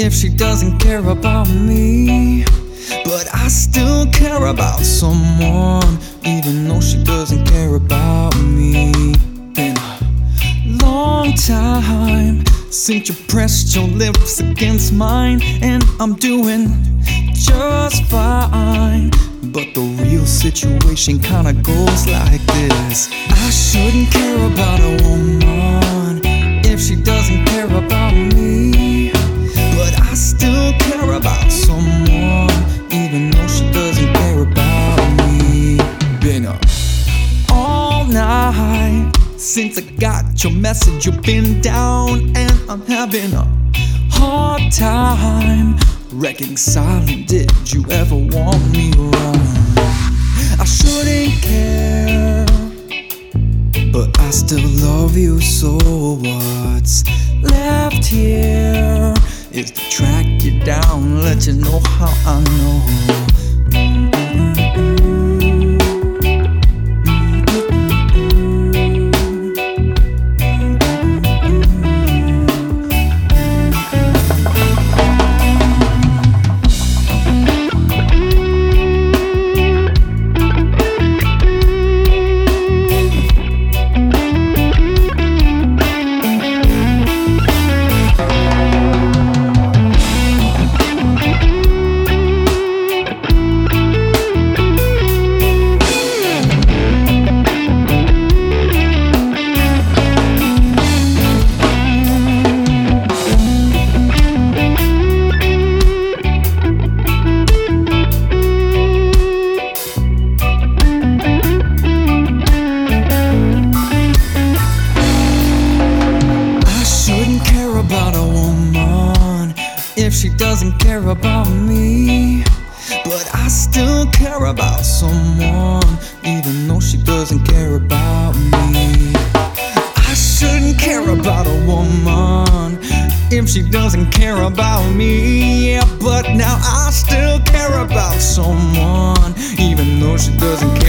if she doesn't care about me. But I still care about someone, even though she doesn't care about me. Been a long time since you pressed your lips against mine, and I'm doing just fine. But the real situation kinda goes like this I shouldn't care about a woman since I got your message. You've been down, and I'm having a hard time reconciling. Did you ever want me wrong? I shouldn't care, but I still love you. So what's left here is to track you down, let you know how I know. Woman if she doesn't care about me. But I still care about someone, even though she doesn't care about me. I shouldn't care about a woman if she doesn't care about me. Yeah, but now I still care about someone, even though she doesn't.